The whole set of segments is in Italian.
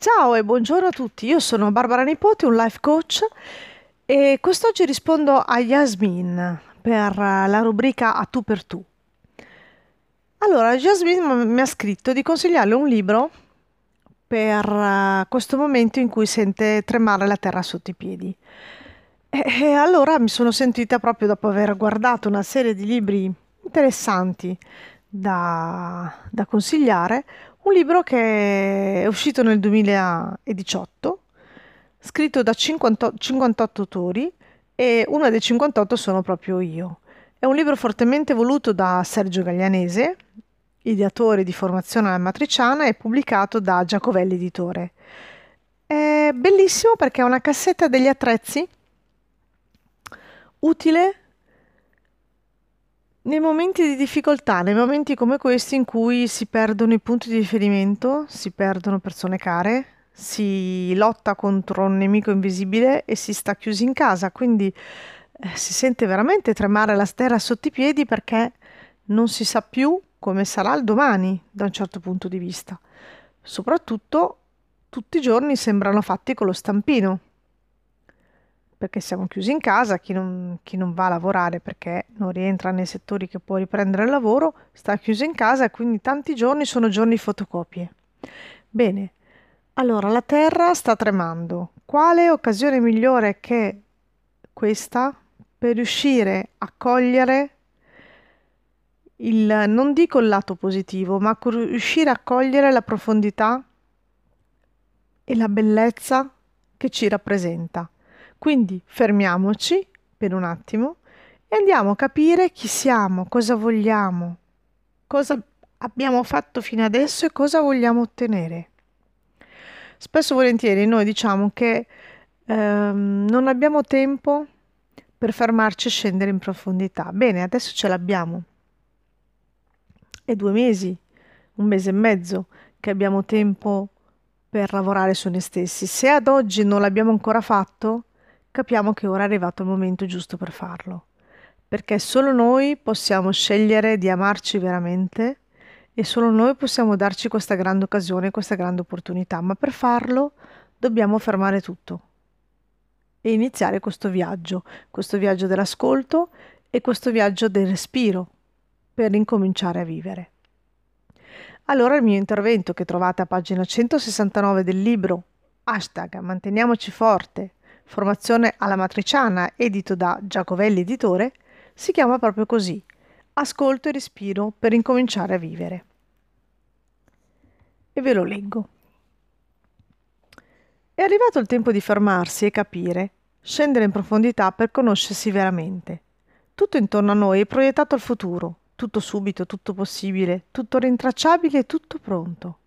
Ciao e buongiorno a tutti, io sono Barbara Nipoti, un life coach e quest'oggi rispondo a Yasmin per la rubrica A tu per tu. Allora, Yasmin mi ha scritto di consigliarle un libro per eh, questo momento in cui sente tremare la terra sotto i piedi. E, allora mi sono sentita proprio dopo aver guardato una serie di libri interessanti da, da consigliare, un libro che è uscito nel 2018, scritto da 50, 58 autori e una dei 58 sono proprio io. È un libro fortemente voluto da Sergio Gaglianese, ideatore di formazione alla matriciana e pubblicato da Giacovelli Editore. È bellissimo perché è una cassetta degli attrezzi utile nei momenti di difficoltà, nei momenti come questi in cui si perdono i punti di riferimento, si perdono persone care, si lotta contro un nemico invisibile e si sta chiusi in casa, quindi eh, si sente veramente tremare la terra sotto i piedi perché non si sa più come sarà il domani da un certo punto di vista. Soprattutto tutti i giorni sembrano fatti con lo stampino perché siamo chiusi in casa, chi non, chi non, va a lavorare perché non rientra nei settori che può riprendere il lavoro, sta chiuso in casa e quindi tanti giorni sono giorni fotocopie. Bene, allora la Terra sta tremando. Quale occasione migliore che questa per riuscire a cogliere il, non dico il lato positivo, ma riuscire a cogliere la profondità e la bellezza che ci rappresenta? Quindi fermiamoci per un attimo e andiamo a capire chi siamo, cosa vogliamo, cosa abbiamo fatto fino adesso e cosa vogliamo ottenere. Spesso e volentieri noi diciamo che ehm, non abbiamo tempo per fermarci e scendere in profondità. Bene, adesso ce l'abbiamo. È due mesi, un mese e mezzo che abbiamo tempo per lavorare su noi stessi. Se ad oggi non l'abbiamo ancora fatto, capiamo che ora è arrivato il momento giusto per farlo, perché solo noi possiamo scegliere di amarci veramente e solo noi possiamo darci questa grande occasione, questa grande opportunità, ma per farlo dobbiamo fermare tutto e iniziare questo viaggio, questo viaggio dell'ascolto e questo viaggio del respiro per incominciare a vivere. Allora il mio intervento che trovate a pagina 169 del libro hashtag manteniamoci forte formazione alla matriciana, edito da Giacovelli Editore, si chiama proprio così, Ascolto e respiro per incominciare a vivere. E ve lo leggo. È arrivato il tempo di fermarsi e capire, scendere in profondità per conoscersi veramente. Tutto intorno a noi è proiettato al futuro, tutto subito, tutto possibile, tutto rintracciabile e tutto pronto.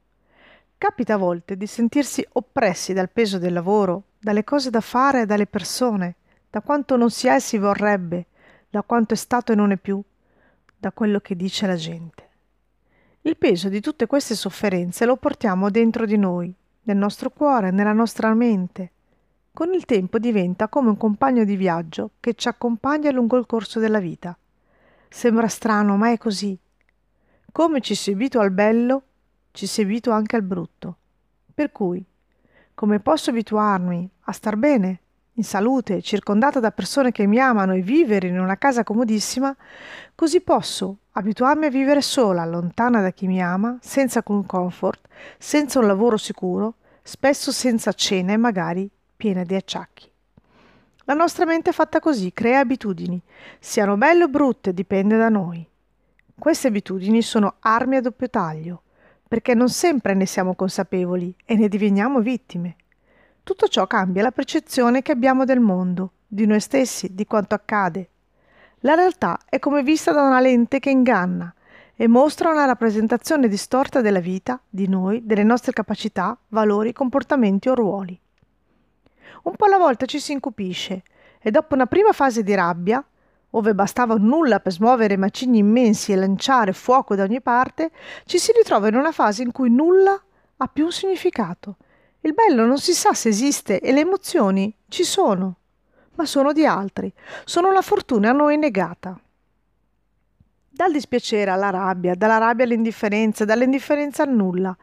Capita a volte di sentirsi oppressi dal peso del lavoro, dalle cose da fare e dalle persone, da quanto non si è e si vorrebbe, da quanto è stato e non è più, da quello che dice la gente. Il peso di tutte queste sofferenze lo portiamo dentro di noi, nel nostro cuore, nella nostra mente. Con il tempo diventa come un compagno di viaggio che ci accompagna lungo il corso della vita. Sembra strano, ma è così. Come ci si abitua al bello, ci si abitua anche al brutto. Per cui come posso abituarmi a star bene, in salute, circondata da persone che mi amano e vivere in una casa comodissima, così posso abituarmi a vivere sola, lontana da chi mi ama, senza un comfort, senza un lavoro sicuro, spesso senza cene e magari piena di acciacchi. La nostra mente è fatta così, crea abitudini, siano belle o brutte, dipende da noi. Queste abitudini sono armi a doppio taglio perché non sempre ne siamo consapevoli e ne diveniamo vittime. Tutto ciò cambia la percezione che abbiamo del mondo, di noi stessi, di quanto accade. La realtà è come vista da una lente che inganna e mostra una rappresentazione distorta della vita, di noi, delle nostre capacità, valori, comportamenti o ruoli. Un po' alla volta ci si incupisce e dopo una prima fase di rabbia, ove bastava nulla per smuovere macigni immensi e lanciare fuoco da ogni parte, ci si ritrova in una fase in cui nulla ha più un significato. Il bello non si sa se esiste e le emozioni ci sono, ma sono di altri, sono la fortuna a noi negata. Dal dispiacere alla rabbia, dalla rabbia all'indifferenza, dall'indifferenza al nulla.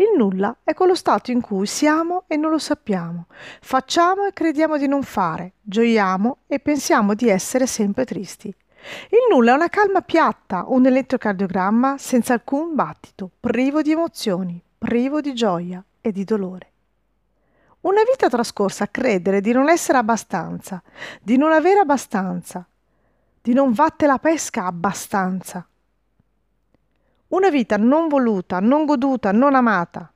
Il nulla è quello stato in cui siamo e non lo sappiamo, facciamo e crediamo di non fare, gioiamo e pensiamo di essere sempre tristi. Il nulla è una calma piatta, un elettrocardiogramma senza alcun battito, privo di emozioni, privo di gioia e di dolore. Una vita trascorsa a credere di non essere abbastanza, di non avere abbastanza, di non vatte la pesca abbastanza. Una vita non voluta, non goduta, non amata.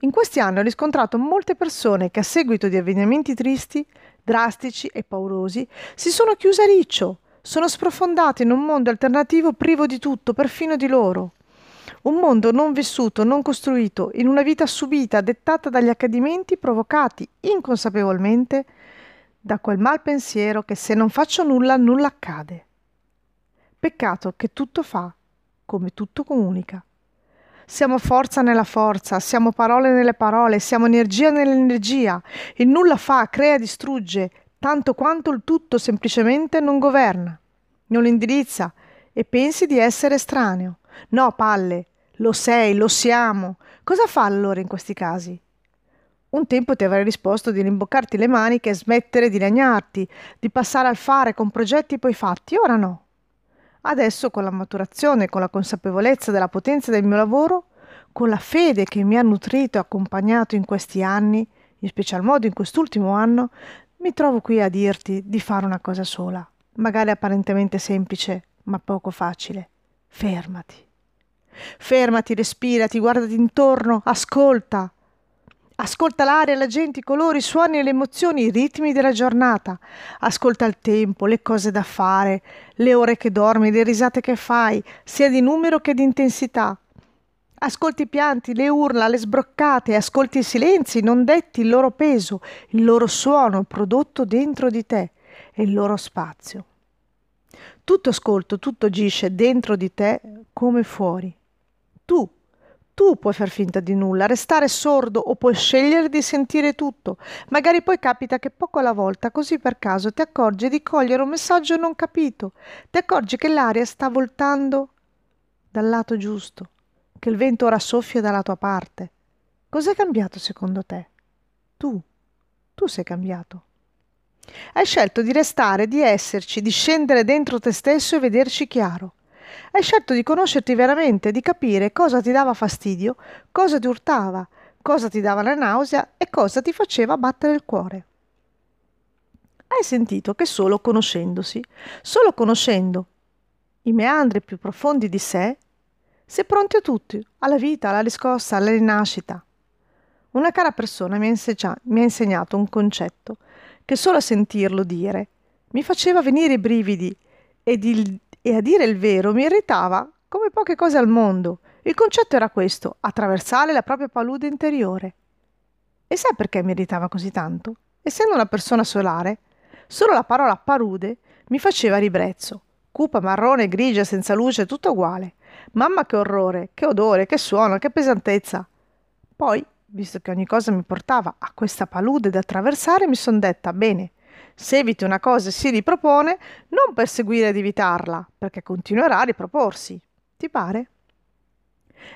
In questi anni ho riscontrato molte persone che a seguito di avvenimenti tristi, drastici e paurosi si sono chiuse a riccio, sono sprofondate in un mondo alternativo privo di tutto, perfino di loro. Un mondo non vissuto, non costruito, in una vita subita, dettata dagli accadimenti provocati inconsapevolmente da quel mal pensiero che se non faccio nulla, nulla accade. Peccato che tutto fa, come tutto comunica. Siamo forza nella forza, siamo parole nelle parole, siamo energia nell'energia. Il nulla fa, crea, distrugge, tanto quanto il tutto semplicemente non governa, non indirizza e pensi di essere estraneo. No, palle, lo sei, lo siamo. Cosa fa allora in questi casi? Un tempo ti avrei risposto di rimboccarti le maniche e smettere di lagnarti, di passare al fare con progetti poi fatti, ora no. Adesso con la maturazione, con la consapevolezza della potenza del mio lavoro, con la fede che mi ha nutrito e accompagnato in questi anni, in special modo in quest'ultimo anno, mi trovo qui a dirti di fare una cosa sola, magari apparentemente semplice, ma poco facile. Fermati. Fermati, respirati, guardati intorno, ascolta, Ascolta l'aria, la gente, i colori, i suoni le emozioni, i ritmi della giornata. Ascolta il tempo, le cose da fare, le ore che dormi, le risate che fai, sia di numero che di intensità. Ascolti i pianti, le urla, le sbroccate, ascolti i silenzi non detti, il loro peso, il loro suono prodotto dentro di te e il loro spazio. Tutto ascolto, tutto agisce dentro di te come fuori. Tu tu puoi far finta di nulla, restare sordo o puoi scegliere di sentire tutto. Magari poi capita che poco alla volta, così per caso, ti accorgi di cogliere un messaggio non capito. Ti accorgi che l'aria sta voltando dal lato giusto, che il vento ora soffia dalla tua parte. Cos'è cambiato secondo te? Tu. Tu sei cambiato. Hai scelto di restare, di esserci, di scendere dentro te stesso e vederci chiaro. Hai scelto di conoscerti veramente, di capire cosa ti dava fastidio, cosa ti urtava, cosa ti dava la nausea e cosa ti faceva battere il cuore. Hai sentito che solo conoscendosi, solo conoscendo i meandri più profondi di sé, si è pronti a tutti, alla vita, alla riscossa, alla rinascita. Una cara persona mi ha insegnato un concetto che solo a sentirlo dire mi faceva venire i brividi ed il e a dire il vero mi irritava come poche cose al mondo. Il concetto era questo, attraversare la propria palude interiore. E sai perché mi irritava così tanto? Essendo una persona solare, solo la parola palude mi faceva ribrezzo. Cupa, marrone, grigia, senza luce, tutto uguale. Mamma che orrore, che odore, che suono, che pesantezza. Poi, visto che ogni cosa mi portava a questa palude da attraversare, mi son detta, bene, se eviti una cosa e si ripropone, non perseguire ed evitarla, perché continuerà a riproporsi. Ti pare?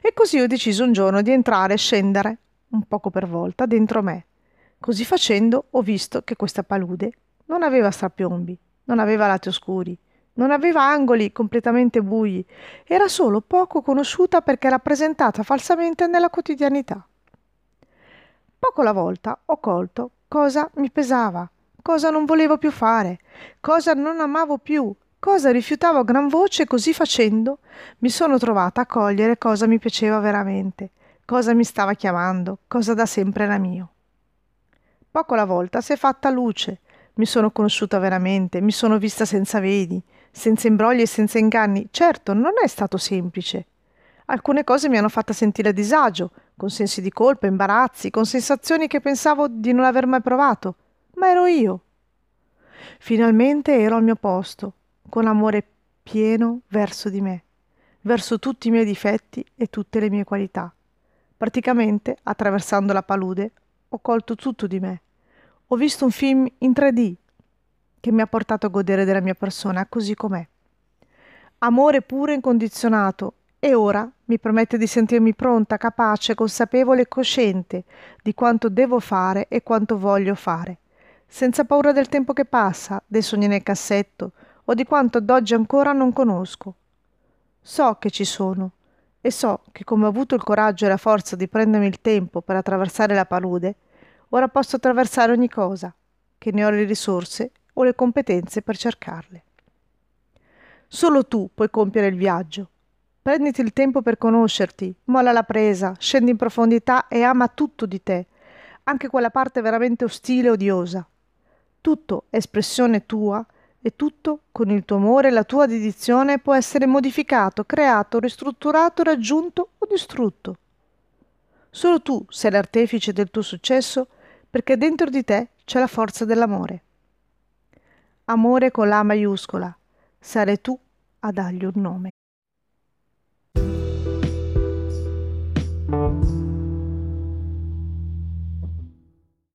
E così ho deciso un giorno di entrare e scendere, un poco per volta, dentro me. Così facendo ho visto che questa palude non aveva strapiombi, non aveva lati oscuri, non aveva angoli completamente bui, era solo poco conosciuta perché rappresentata falsamente nella quotidianità. Poco alla volta ho colto cosa mi pesava, cosa non volevo più fare, cosa non amavo più, cosa rifiutavo a gran voce e così facendo mi sono trovata a cogliere cosa mi piaceva veramente, cosa mi stava chiamando, cosa da sempre era mio. Poco alla volta si è fatta luce, mi sono conosciuta veramente, mi sono vista senza vedi, senza imbrogli e senza inganni. Certo, non è stato semplice. Alcune cose mi hanno fatta sentire a disagio, con sensi di colpa, imbarazzi, con sensazioni che pensavo di non aver mai provato ma ero io. Finalmente ero al mio posto, con amore pieno verso di me, verso tutti i miei difetti e tutte le mie qualità. Praticamente, attraversando la palude, ho colto tutto di me. Ho visto un film in 3D che mi ha portato a godere della mia persona così com'è. Amore puro e incondizionato E ora mi permette di sentirmi pronta, capace, consapevole e cosciente di quanto devo fare e quanto voglio fare, senza paura del tempo che passa, dei sogni nel cassetto o di quanto ad oggi ancora non conosco. So che ci sono e so che come ho avuto il coraggio e la forza di prendermi il tempo per attraversare la palude, ora posso attraversare ogni cosa, che ne ho le risorse o le competenze per cercarle. Solo tu puoi compiere il viaggio Prenditi il tempo per conoscerti, molla la presa, scendi in profondità e ama tutto di te, anche quella parte veramente ostile e odiosa. Tutto è espressione tua e tutto, con il tuo amore e la tua dedizione, può essere modificato, creato, ristrutturato, raggiunto o distrutto. Solo tu sei l'artefice del tuo successo perché dentro di te c'è la forza dell'amore. Amore con la maiuscola. Sarai tu a dargli un nome.